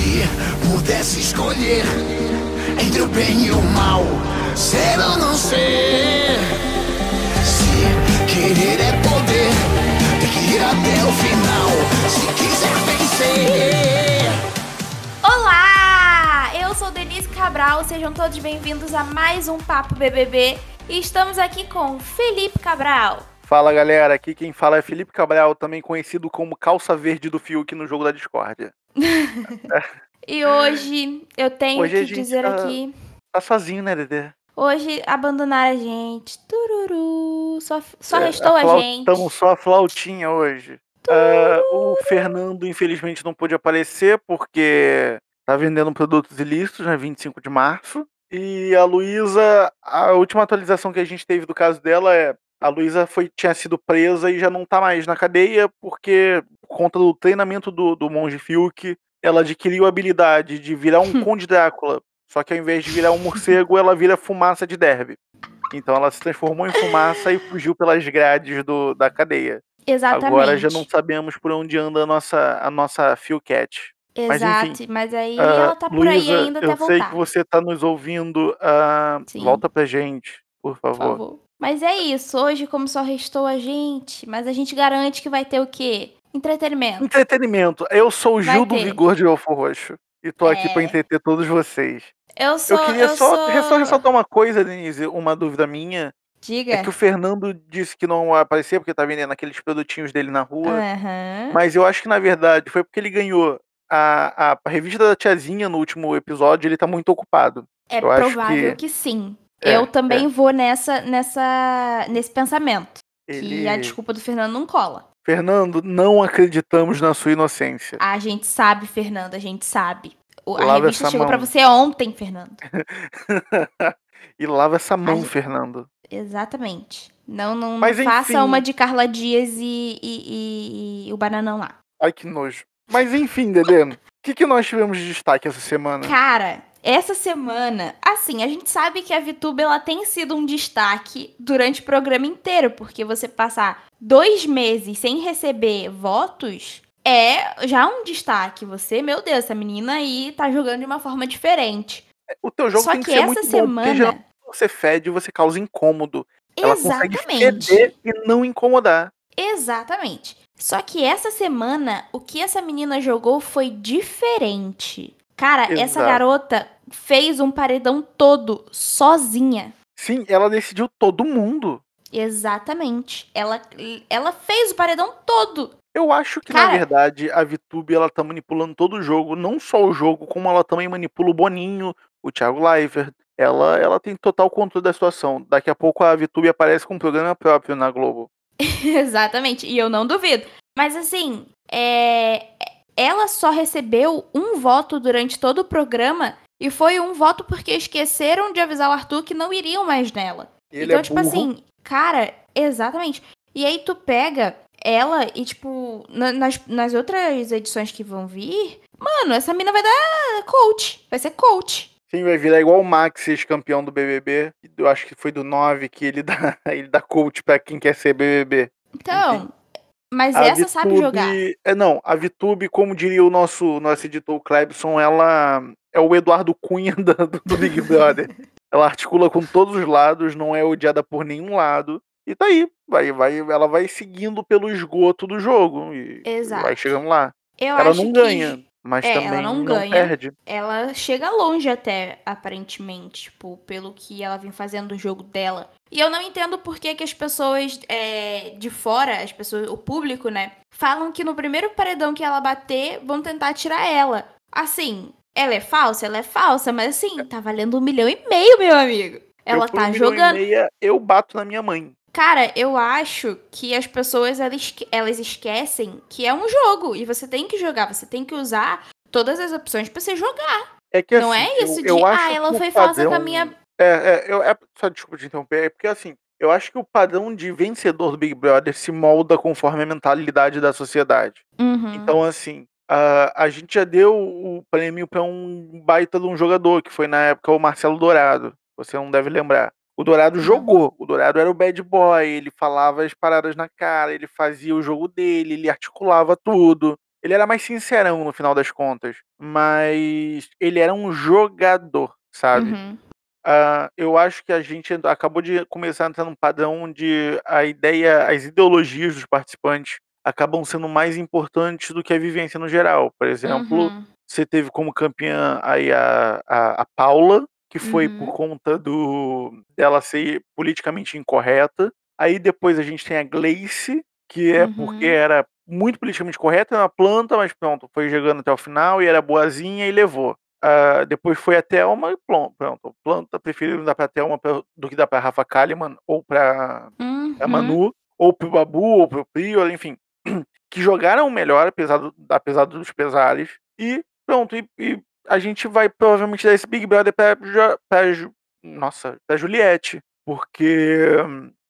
Se pudesse escolher entre o bem e o mal, ser ou não ser. Se querer é poder, tem que ir até o final. Se quiser vencer. Olá! Eu sou Denise Cabral, sejam todos bem-vindos a mais um Papo BBB e estamos aqui com Felipe Cabral. Fala galera, aqui quem fala é Felipe Cabral, também conhecido como Calça Verde do Fiuk no jogo da Discórdia. E hoje eu tenho Hoje a que dizer tá- aqui, Tá sozinho, né, Dedê? hoje abandonaram a gente. Tururu, só, só É, restou a, flau- gente. Tamo só a flautinha hoje. Ah, o Fernando, infelizmente, não pôde aparecer porque tá vendendo produtos ilícitos, né? 25 de março. E a Luísa, a última atualização que a gente teve do caso dela é a Luísa foi, tinha sido presa e já não tá mais na cadeia porque, por conta do treinamento do, do monge Fiuk, ela adquiriu a habilidade de virar um Conde Drácula. Só que ao invés de virar um morcego, ela vira fumaça de derby. Então ela se transformou em fumaça e fugiu pelas grades do, da cadeia. Exatamente. Agora já não sabemos por onde anda a nossa, a nossa Philcat. mas Exato, enfim, mas aí Ah, ela tá por aí ainda eu até sei voltar. que você tá nos ouvindo. ah, Sim. volta pra gente, por Por favor. Mas é isso, hoje como só restou a gente, mas a gente garante que vai ter o quê? Entretenimento. Entretenimento. Eu sou o Gil do. Vigor de Elfo Roxo. E tô aqui pra É. entreter todos vocês. Eu sou. eu queria só, sou... só ressaltar uma coisa, Denise, uma dúvida minha. Diga. É que o Fernando disse que não vai aparecer porque tá vendendo aqueles produtinhos dele na rua. Aham. Mas eu acho que na verdade foi porque ele ganhou a, a, a revista da tiazinha no último episódio, ele tá muito ocupado. É eu provável que- que... sim. É, eu também vou nessa, nessa, nesse pensamento. Ele... Que a desculpa do Fernando não cola. Fernando, não acreditamos na sua inocência. A gente sabe, Fernando, a gente sabe. O- A Lava revista chegou mão. pra você ontem, Fernando. e lava essa mão, gente- Fernando. Exatamente. Não, não, não Mas, faça enfim. uma de Carla Dias e, e- e- e o bananão lá. Ai, que nojo. Mas enfim, Dedê, o que, que nós tivemos de destaque essa semana? Cara, essa semana, assim, a gente sabe que a VTube ela tem sido um destaque durante o programa inteiro, porque você passar dois meses sem receber votos é já um destaque. Você, meu Deus, essa menina aí tá jogando de uma forma diferente. O teu jogo Só tem que, que ser essa muito bom, semana. porque geralmente você fede, você causa incômodo. Ela consegue Exatamente. feder e não incomodar. Exatamente. Só que essa semana, o que essa menina jogou foi diferente. Cara, essa Exato. garota fez um paredão todo sozinha. Sim, ela decidiu todo mundo. Exatamente. Ela, ela fez o paredão todo. Eu acho que, na Cara- verdade, a VTube ela tá manipulando todo o jogo, não só o jogo, como ela também manipula o Boninho, o Thiago Leifert. Ela, ela tem total controle da situação. Daqui a pouco a VTube aparece com um programa próprio na Globo. Exatamente. E eu não duvido. Mas assim, é... ela só recebeu um voto durante todo o programa. E foi um voto porque esqueceram de avisar o Arthur que não iriam mais nela. Ele então, é tipo burro. assim, cara, exatamente. E aí tu pega ela e, tipo, na- nas, nas outras edições que vão vir, mano, essa mina vai dar coach. Vai ser coach. Sim, vai virar igual o Max, ex-campeão do BBB. Eu acho que foi do 9 que ele dá, ele dá coach pra quem quer ser BBB. Então, mas A essa sabe VTube- jogar. É, não, a VTube, como diria o nosso, nosso editor Clebson, ela é o Eduardo Cunha do, do Big Brother. ela articula com todos os lados, não é odiada por nenhum lado. E tá aí, vai, vai, ela vai seguindo pelo esgoto do jogo. E Exato. vai chegando lá. Eu ela não ganha, mas é, ela também não não, ganha. perde. ela chega longe até, aparentemente, tipo, pelo que ela vem fazendo o jogo dela. E eu não entendo por que, que as pessoas é, de fora, as pessoas, o público, né, falam que no primeiro paredão que ela bater, vão tentar tirar ela. Assim, ela é falsa? Ela é falsa, mas assim, tá valendo um milhão e meio, meu amigo. Ela Eu tá um milhão e jogando. meia, eu bato na minha mãe. Cara, eu acho que as pessoas elas, elas esquecem que é um jogo e você tem que jogar, você tem que usar todas as opções pra você jogar. É que, Não assim, é isso eu, de, eu ah, ela foi falsa com a minha. É, é, eu, é, só desculpa te interromper, é porque assim, eu acho que o padrão de vencedor do Big Brother se molda conforme a mentalidade da sociedade. Uhum. Então, assim, a, a gente já deu o prêmio pra um baita de um jogador, que foi na época o Marcelo Dourado. Você não deve lembrar. O Dourado jogou. O Dourado era o bad boy, ele falava as paradas na cara, ele fazia o jogo dele, ele articulava tudo. ele era mais sincerão no final das contas, mas ele era um jogador, sabe? Uhum. Ah, eu acho que a gente acabou de começar a entrar num padrão onde a ideia, as ideologias dos participantes acabam sendo mais importantes do que a vivência no geral. Por exemplo, Uhum. você teve como campeã aí a, a, a Paula, que foi Uhum. por conta do dela ser politicamente incorreta. Aí depois a gente tem a Gleice, que é porque Uhum. era muito politicamente correta na planta, mas pronto, foi jogando até o final e era boazinha e levou. Ah, depois foi a Thelma e pronto, pronto. Planta prefiro dar pra Thelma pra- do que dar pra Rafa Kalimann ou pra, pra Uhum. Manu, ou pro Babu, ou pro Prior, enfim. Que jogaram melhor, apesar, do, apesar dos pesares. E pronto, e, e a gente vai provavelmente dar esse Big Brother pra, pra nossa, pra Juliette. Porque,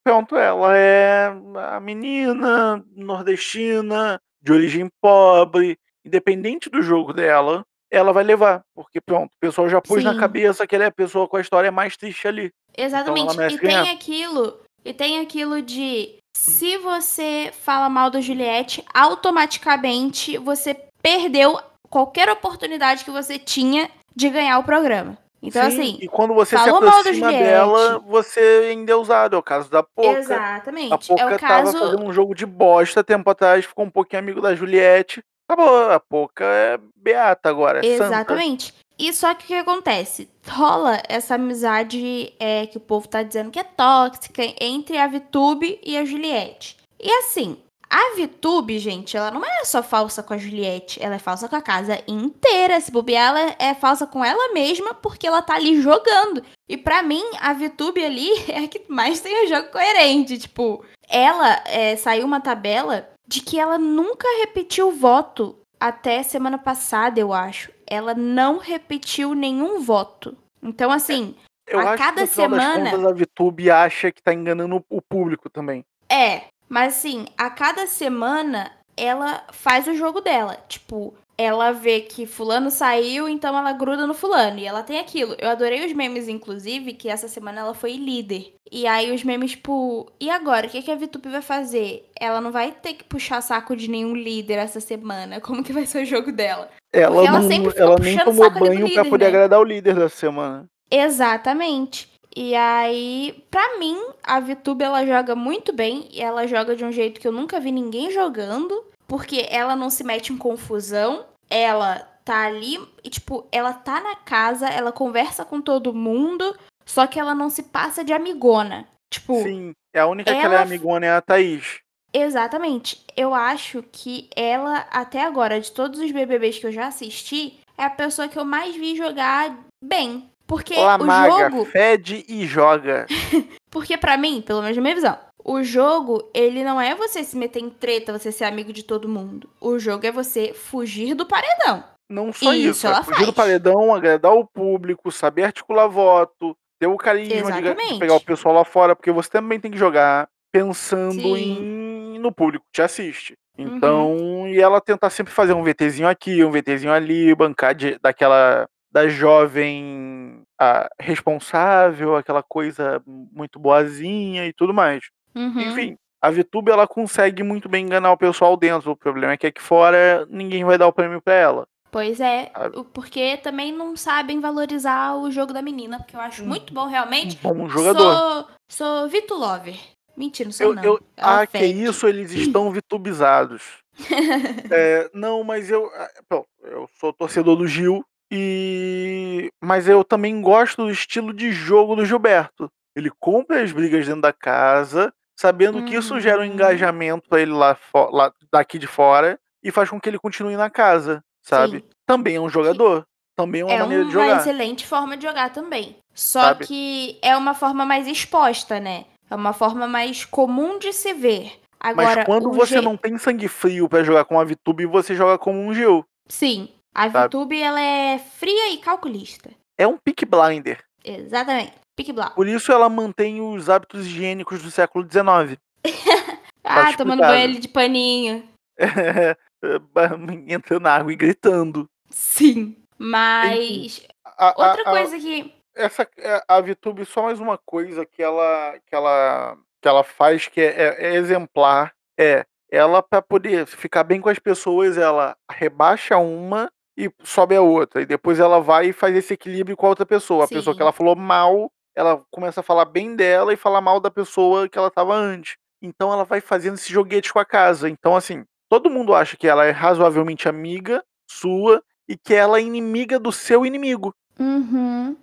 pronto, ela é a menina nordestina, de origem pobre, independente do jogo dela, ela vai levar. Porque, pronto, o pessoal já pôs na Sim. cabeça que ela é a pessoa com a história mais triste ali. Exatamente. Então ela merece e tem ganhar. aquilo, e tem aquilo de se você fala mal da Juliette, automaticamente você perdeu qualquer oportunidade que você tinha de ganhar o programa. Então, Sim, assim, e quando você se falou mal da aproxima Juliette. dela, você é endeusado. É o caso da Poca. exatamente. A Poca é o tava caso. fazendo um jogo de bosta tempo atrás, ficou um pouquinho amigo da Juliette. Acabou, a Poca é beata agora, é santa. Exatamente. E só que o que acontece? Rola essa amizade é, que o povo tá dizendo que é tóxica entre a Vitube e a Juliette. E assim, a Vitube, gente, ela não é só falsa com a Juliette, ela é falsa com a casa inteira. Se bobear, ela é falsa com ela mesma porque ela tá ali jogando. E pra mim, a Vitube ali é a que mais tem o jogo coerente. Tipo, ela é, saiu uma tabela de que ela nunca repetiu voto até semana passada, eu acho. Ela não repetiu nenhum voto. Então, assim, Eu a acho cada que no final das semana- contas a Vitube acha que tá enganando o público também. é. Mas, assim, a cada semana ela faz o jogo dela. Tipo, ela vê que fulano saiu, então ela gruda no fulano. E ela tem aquilo. Eu adorei os memes, inclusive, que essa semana ela foi líder. E aí os memes, tipo, e agora? O que, que a Vitupe vai fazer? Ela não vai ter que puxar saco de nenhum líder essa semana. Como que vai ser o jogo dela? Ela, Porque ela não, sempre ela nem tomou banho pra poder né? agradar o líder da semana. Exatamente. E aí, pra mim, a VTube ela joga muito bem e ela joga de um jeito que eu nunca vi ninguém jogando, porque ela não se mete em confusão, ela tá ali e tipo, ela tá na casa, ela conversa com todo mundo, só que ela não se passa de amigona. Tipo, Sim, é a única que ela é ela- amigona é a Thaís. Exatamente. Eu acho que ela, até agora, de todos os BBBs que eu já assisti, é a pessoa que eu mais vi jogar bem. Porque Ela o maga, jogo. fede e joga. Porque pra mim, pelo menos na minha visão, o jogo, ele não é você se meter em treta, você ser amigo de todo mundo. O jogo é você fugir do paredão. Não só Isso isso, é ela fugir do faz. paredão, agradar o público, saber articular voto, ter o carisma de, de pegar o pessoal lá fora, porque você também tem que jogar pensando em no público que te assiste. Então, e ela tentar sempre fazer um VTzinho aqui, um VTzinho ali, bancar de, daquela da jovem ah, responsável, aquela coisa muito boazinha e tudo mais. Uhum. Enfim, a VTube ela consegue muito bem enganar o pessoal dentro. O problema é que aqui fora ninguém vai dar o prêmio pra ela. Pois é, porque também não sabem valorizar o jogo da menina, porque eu acho Hum. muito bom, realmente. Um bom jogador. Sou, sou Vito Lover. Mentira, não sou Eu, não. eu, Ela ah, que isso, eles estão vitubizados. É, não, mas eu, ah, bom, eu sou torcedor do Gil e, mas eu também gosto do estilo de jogo do Gilberto. Ele compra as brigas dentro da casa, sabendo que isso gera um Uhum. engajamento pra ele lá, lá daqui de fora e faz com que ele continue na casa, sabe? Sim. Também é um jogador, também é uma É maneira de uma jogar. excelente forma de jogar também. Só Sabe? que é uma forma mais exposta, né? É uma forma mais comum de se ver. Agora, Mas quando você je- não tem sangue frio pra jogar com a VTube, você joga como um Gil. Sim, a Sabe? VTube ela é fria e calculista. É um pick blinder. Exatamente. Pique Blau. Por isso ela mantém os hábitos higiênicos do século XIX. Ah, tomando banho de paninho. Entrando na água e gritando. Sim. Mas A, a- outra a- coisa que. essa é, a VTube só mais uma coisa que ela que ela que ela faz que é, é- é exemplar é ela, pra poder ficar bem com as pessoas, ela rebaixa uma e sobe a outra. E depois ela vai e faz esse equilíbrio com a outra pessoa. A Sim. pessoa que ela falou mal, ela começa a falar bem dela e falar mal da pessoa que ela tava antes. Então ela vai fazendo esse joguete com a casa. Então, assim, todo mundo acha que ela é razoavelmente amiga sua e que ela é inimiga do seu inimigo. Uhum.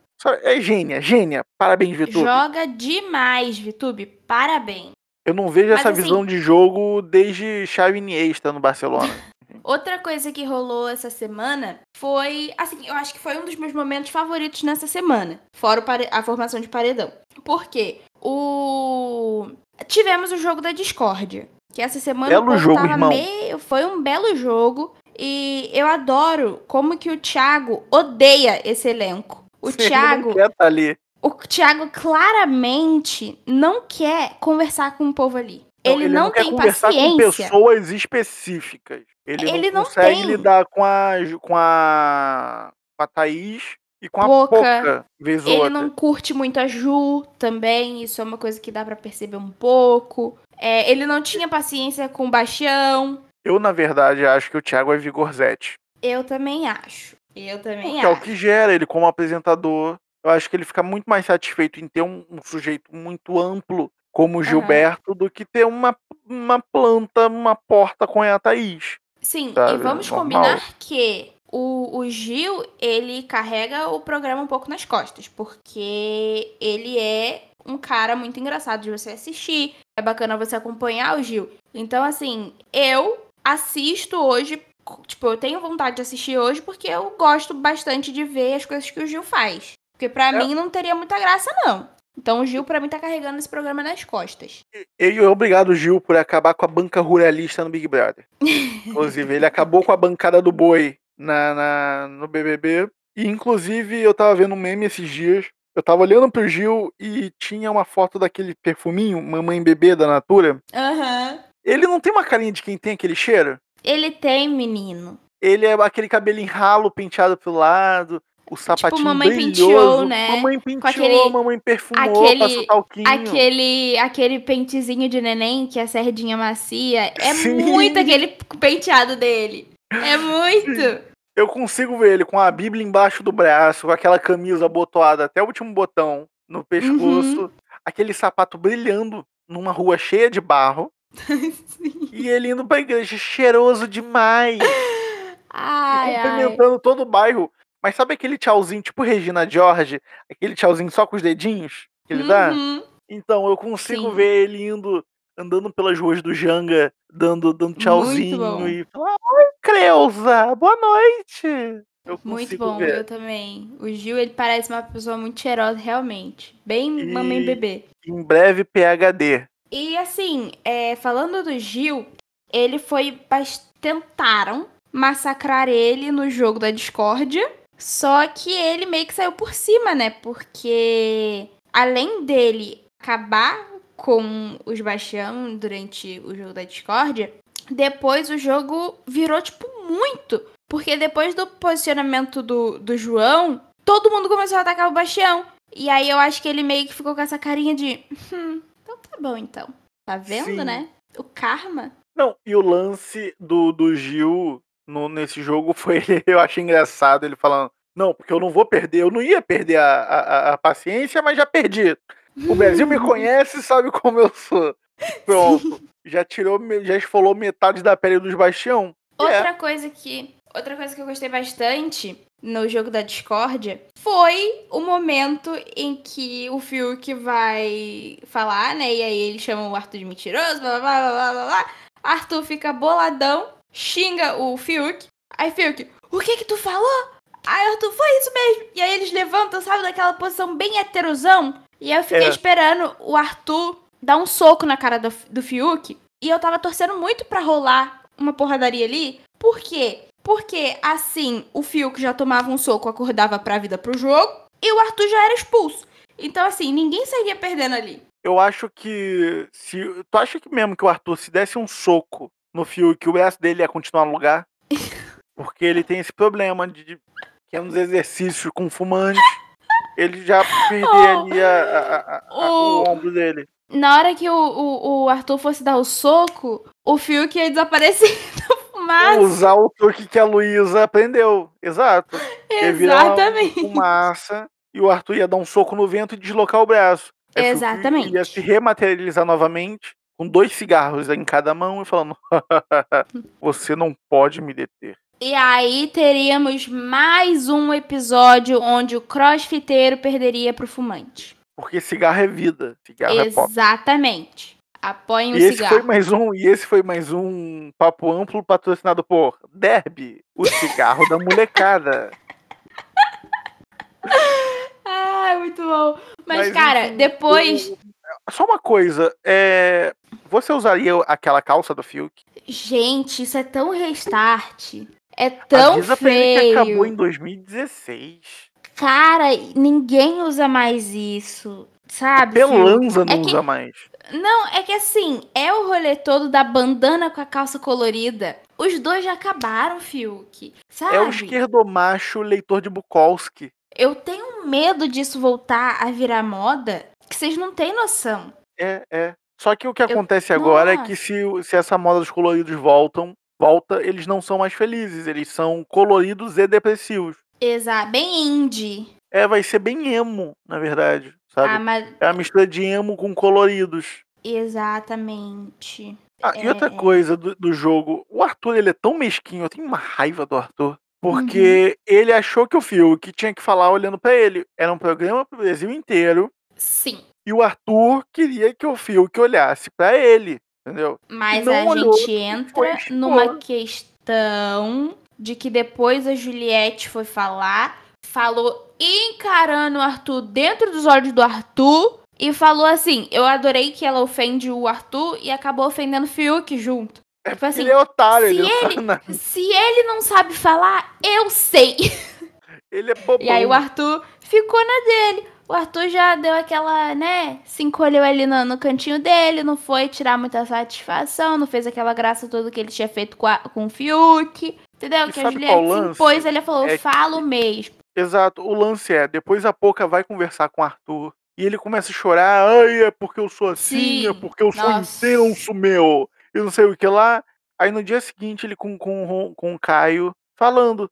É gênia, gênia. Parabéns, Vitor. Joga demais, Vitube. Parabéns. Eu não vejo Mas, essa assim- visão de jogo desde Xavi Iniesta no Barcelona. Outra coisa que rolou essa semana foi, assim, eu acho que foi um dos meus momentos favoritos nessa semana, fora a formação de paredão. Por quê? O tivemos o jogo da discórdia, que essa semana Belo o jogo, tava irmão. meio, foi um belo jogo e eu adoro como que o Thiago odeia esse elenco. O Ele não Thiago, tá ali. o Thiago claramente não quer conversar com o povo ali. Não, ele, não, quer tem conversar com paciência. pessoas específicas. Ele, Ele não não consegue tem. lidar com a, com a com a Thaís e com a Poca. Poca, vez Ele outra. não curte muito a Ju também, isso é uma coisa que dá pra perceber um pouco. É, ele não tinha paciência com o Bastião. Eu, na verdade, acho que o Thiago é Vigorzete. Eu também acho. Eu também Porque é o acho. que gera ele como apresentador. Eu acho que ele fica muito mais satisfeito em ter um, um sujeito muito amplo como o. Gilberto do que ter uma, uma planta, uma porta com a Thaís. Sim, sabe, e vamos normal. combinar que o, o Gil, ele carrega o programa um pouco nas costas, porque ele é um cara muito engraçado de você assistir. É bacana você acompanhar o Gil. Então, assim, eu assisto hoje. Tipo, eu tenho vontade de assistir hoje porque eu gosto bastante de ver as coisas que o Gil faz. Porque pra É. mim não teria muita graça, não. Então o Gil, pra mim, tá carregando esse programa nas costas. E obrigado, Gil, por acabar com a banca ruralista no Big Brother. Inclusive, ele acabou com a bancada do boi na, na- no BBB. E, inclusive, eu tava vendo um meme esses dias. Eu tava olhando pro Gil e tinha uma foto daquele perfuminho, Mamãe Bebê da Natura. Aham. Ele não tem uma carinha de quem tem aquele cheiro? Ele tem, menino. Ele é aquele cabelinho ralo, penteado pro lado, o sapatinho Tipo, mamãe brilhoso. penteou, né? Mamãe penteou, aquele- mamãe perfumou, aquele- passou talquinho. Aquele, aquele pentezinho de neném, que é a sardinha macia, é Sim. muito aquele penteado dele. É muito. Eu consigo ver ele com a Bíblia embaixo do braço, com aquela camisa abotoada até o último botão no pescoço, Uhum. aquele sapato brilhando numa rua cheia de barro. E ele indo pra igreja cheiroso demais. Ai, e ai. cumprimentando todo o bairro. Mas sabe aquele tchauzinho tipo Regina George? Aquele tchauzinho só com os dedinhos que ele dá? Uhum. Então, eu consigo Sim. ver ele indo, andando pelas ruas do Janga, dando, dando tchauzinho e falar, oi, Creuza, boa noite. Muito bom, ver. eu também. O Gil, ele parece uma pessoa muito cheirosa, realmente. Bem E- mamãe bebê. Em breve, PHD. E assim, é, falando do Gil, ele foi. Tentaram massacrar ele no jogo da discórdia. Só que ele meio que saiu por cima, né? Porque além dele acabar com os Bastião durante o jogo da discórdia, depois o jogo virou, tipo, muito. Porque depois do posicionamento do, do João, todo mundo começou a atacar o Bastião. E aí eu acho que ele meio que ficou com essa carinha de. Hum, então tá bom então. Tá vendo, Sim. né? O karma. Não, e o lance do, do Gil no, nesse jogo foi, eu achei engraçado ele falando, não, porque eu não vou perder, eu não ia perder a, a, a paciência, mas já perdi. O Brasil me conhece e sabe como eu sou. Pronto. Já tirou, já esfolou metade da pele dos Bastião. É. Outra coisa que. Outra coisa que eu gostei bastante no jogo da discórdia foi o momento em que o Fiuk vai falar, né? E aí ele chama o Arthur de mentiroso, blá blá blá blá blá blá. Arthur fica boladão, xinga o Fiuk. Aí Fiuk, o que que tu falou? Aí Arthur, foi isso mesmo. E aí eles levantam, sabe, daquela posição bem heterosão. E aí eu fiquei É. esperando o Arthur dar um soco na cara do, do Fiuk. E eu tava torcendo muito pra rolar uma porradaria ali. Por quê? Porque assim, o Fiuk já tomava um soco, acordava pra vida pro jogo. E o Arthur já era expulso. Então, assim, ninguém sairia perdendo ali. Eu acho que. Se, tu acha que mesmo que o Arthur se desse um soco no fio que o braço dele ia continuar no lugar? Porque ele tem esse problema de, de que é nos exercícios com fumante. Ele já perder Oh. ali a- a- a- Oh. o ombro dele. na hora que o, o, o Arthur fosse dar o soco, o Fiuk ia desaparecer fumaça. Usar o truque que a Luísa aprendeu. Exato. Exatamente. fumaça e o Arthur ia dar um soco no vento e deslocar o braço. O Fiuk Exatamente. Ia se rematerializar novamente com dois cigarros em cada mão e falando: Você não pode me deter. E aí teríamos mais um episódio onde o crossfiteiro perderia pro fumante. Porque cigarro é vida. Cigarro é. Exatamente. Apoiem o E esse cigarro. foi mais um, e esse foi mais um papo amplo patrocinado por Derby, o cigarro da molecada. Ah, muito bom. Mas, Mas, cara, enfim, depois. o- Só uma coisa, é... você usaria aquela calça do Fiuk? Gente, isso é tão restart. É tão Avisa pra ele que feio. acabou em 2016. Cara, ninguém usa mais isso. Sabe? Pelanza não É que- usa mais. Não, é que assim, é o rolê todo da bandana com a calça colorida. Os dois já acabaram, Fiuk. Sabe? É o esquerdomacho leitor de Bukowski. Eu tenho medo disso voltar a virar moda, que vocês não têm noção. É, é. Só que o que acontece agora é que se, se essa moda dos coloridos voltam, volta, eles não são mais felizes, eles são coloridos e depressivos. Exato, bem indie. É, vai ser bem emo, na verdade, sabe? Ah, mas É a mistura de emo com coloridos. exatamente. Ah, e outra É. coisa do, do jogo, o Arthur ele é tão mesquinho, eu tenho uma raiva do Arthur. Porque ele achou que o Fiuk tinha que falar olhando pra ele. Era um programa pro Brasil inteiro. Sim. E o Arthur queria que o Fiuk olhasse pra ele. Entendeu? Mas a olhou, gente foi entra numa questão de que depois a Juliette foi falar, falou encarando o Arthur dentro dos olhos do Arthur e falou assim: Eu adorei que ela ofende o Arthur e acabou ofendendo o Fiuk junto. É Tipo assim, ele é otário, se ele, não ele-. Se ele não sabe falar, eu sei. ele é bobão. E aí o Arthur ficou na dele. O Arthur já deu aquela, né? Se encolheu ali no, no cantinho dele, não foi tirar muita satisfação, não fez aquela graça toda que ele tinha feito com, a- com o Fiuk. Entendeu? E que a Juliette impôs, ele falou, É que- falo mesmo. Exato. O lance é, depois a Poca vai conversar com o Arthur. E ele começa a chorar. Ai, é porque eu sou assim, é Sim, porque eu sou nossa. intenso, meu. E não sei o que lá. Aí no dia seguinte ele com, com, com o Caio falando.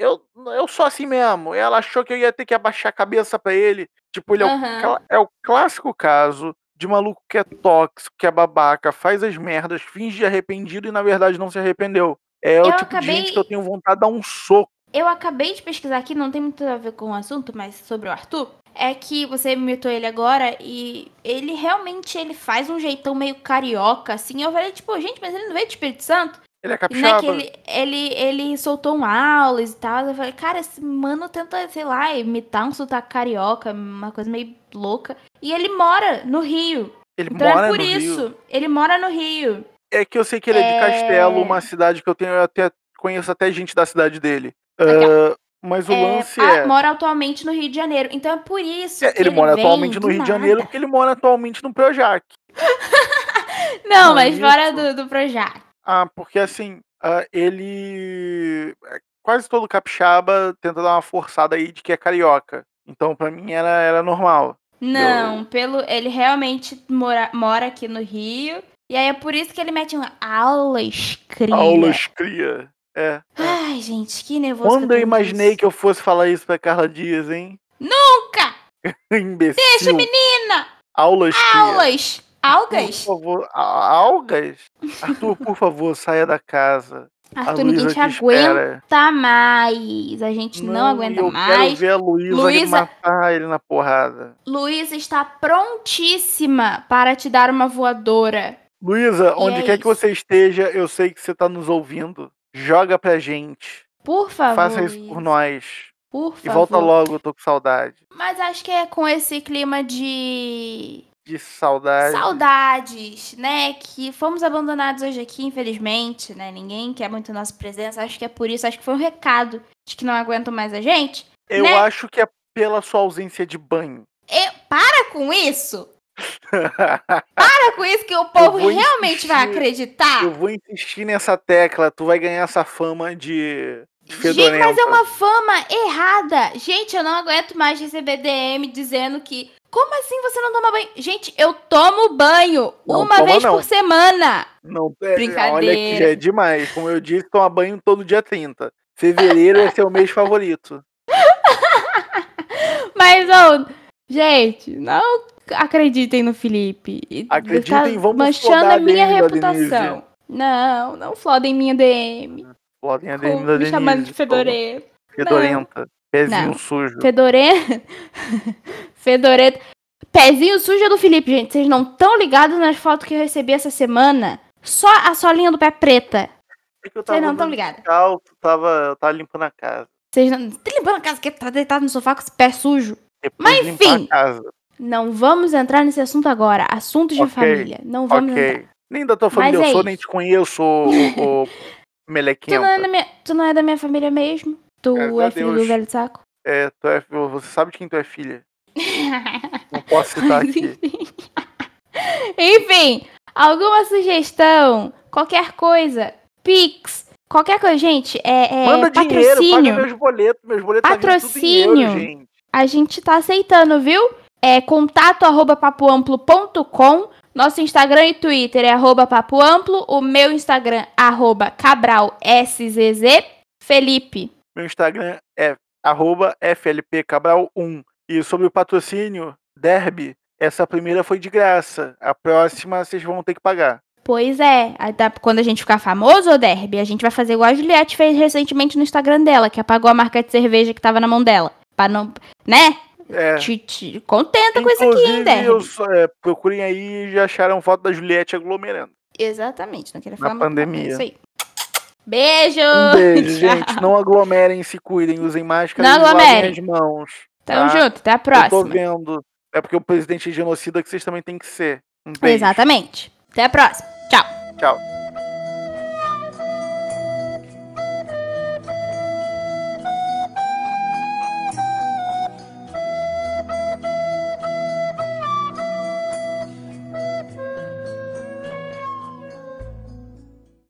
Eu, eu sou assim mesmo. Ela achou que eu ia ter que abaixar a cabeça pra ele. Tipo, ele é, o, é o clássico caso de maluco que é tóxico, que é babaca, faz as merdas, finge de arrependido e na verdade não se arrependeu. É o Eu tipo de gente acabei- que eu tenho vontade de dar um soco. Eu acabei de pesquisar aqui, não tem muito a ver com o assunto, mas sobre o Arthur. É que você imitou ele agora e ele realmente ele faz um jeitão meio carioca, assim. Eu falei, tipo, gente, mas ele não veio de Espírito Santo? Ele é E capixaba. naquele, ele, ele soltou um aulas e tal. Eu falei, cara, esse mano tenta, sei lá, imitar um sotaque carioca, uma coisa meio louca. E ele mora no Rio. Ele Então mora é por isso. Rio. Ele mora no Rio. É que eu sei que ele é, de É. Castelo, uma cidade que eu tenho, eu até conheço até gente da cidade dele. Ah, mas o É, lance ah, é, mora atualmente no Rio de Janeiro. Então é por isso é, que ele mora atualmente no Rio de nada. Janeiro porque ele mora atualmente no Projac. Não, mas fora do, do Projac. Ah, porque assim, ah, ele é, quase todo capixaba tenta dar uma forçada aí de que é carioca. Então pra mim era, era normal. Não, pelo ele realmente mora, mora aqui no Rio. E aí é por isso que ele mete um aulas cria. Aulas cria. É. Ai, gente, que nervoso. Quando eu imaginei que eu fosse falar isso pra Carla Dias, hein? Nunca! Imbecil. Deixa, menina! Aulas cria. Aulas! Algas? Por favor, algas? Arthur, por favor, saia da casa. Arthur, ninguém te te espera. aguenta mais. A gente não, aguenta eu quero mais. ver a Luísa Luísa- matar ele na porrada. Luísa está prontíssima para te dar uma voadora. Luísa, onde é quer que isso. você esteja, eu sei que você tá nos ouvindo. Joga pra gente. Por favor. Faça isso por Luísa, nós. Por E favor. volta logo, eu tô com saudade. Mas acho que é com esse clima de De saudade. saudades, né? Que fomos abandonados hoje aqui, infelizmente, né? Ninguém quer muito nossa presença. Acho que é por isso. Acho que foi um recado de que não aguentam mais a gente. Eu né? acho que é pela sua ausência de banho. Eu, para com isso! Para com isso que o povo realmente vai insistir. acreditar. eu vou insistir nessa tecla. Tu vai ganhar essa fama de, de Gente, fedorenta. mas é uma fama errada. Gente, eu não aguento mais receber DM dizendo que Como assim você não toma banho? Gente, eu tomo banho Não uma toma, vez não. por semana. Não, é, Brincadeira. olha que já é demais. Como eu disse, toma banho todo dia 30. Fevereiro é seu mês favorito. Mas, ô, gente, não acreditem no Felipe. Acreditem, tá vamos manchando a minha reputação. Não, não flodem minha DM. Flodem a Com- DM da me chamando Denise, de fedorento. Fedorenta. Pezinho Não. sujo. Fedorento. Fedorento. Pezinho sujo é do Felipe, gente. Vocês não estão ligados nas fotos que eu recebi essa semana? Só a solinha do pé preta. É Vocês não estão ligados. descalço, tava, eu tava limpando a casa. Vocês não. Tá limpando a casa que tá deitado no sofá com esse pé sujo. Depois Mas, de enfim. Não vamos entrar nesse assunto agora. Assuntos de Ok, família. Não vamos Ok. entrar. Nem da tua família Mas eu é sou, isso. nem te conheço, o, o Tu melequenta. não, é minha, tu não é da minha família mesmo? Tu Graças é filho do Deus. velho de saco? É, tu é, você sabe de quem tu é filha. Não posso citar aqui. Enfim, alguma sugestão, qualquer coisa, Pix, qualquer coisa, gente, é, é Manda dinheiro, patrocínio. paga meus boletos. Meus boletos tá Patrocínio. euro, gente. A gente tá aceitando, viu? É contato arroba papoamplo.com. Nosso Instagram e Twitter é arroba papoamplo. O meu Instagram, arroba cabralszz. Felipe. Meu Instagram é arroba flpcabral1. E sobre o patrocínio, Derby, essa primeira foi de graça. A próxima vocês vão ter que pagar. Pois é, tá- quando a gente ficar famoso, Derby, a gente vai fazer igual a Juliette fez recentemente no Instagram dela, que apagou a marca de cerveja que tava na mão dela. Pra não. Né? É. Te, te contenta com isso aqui, hein, Inclusive, Derby? eu só- é, procurem aí e já acharam foto da Juliette aglomerando. Exatamente, não queria Na falar não, pandemia. é Isso aí. Beijo! Um beijo, gente. Não aglomerem, se cuidem, usem máscara Não e lavem as mãos. Tamo tá? junto, até a Eu tô próxima. vendo. É porque o presidente é genocida que vocês também têm que ser. Um. Exatamente. Até a próxima. Tchau. Tchau.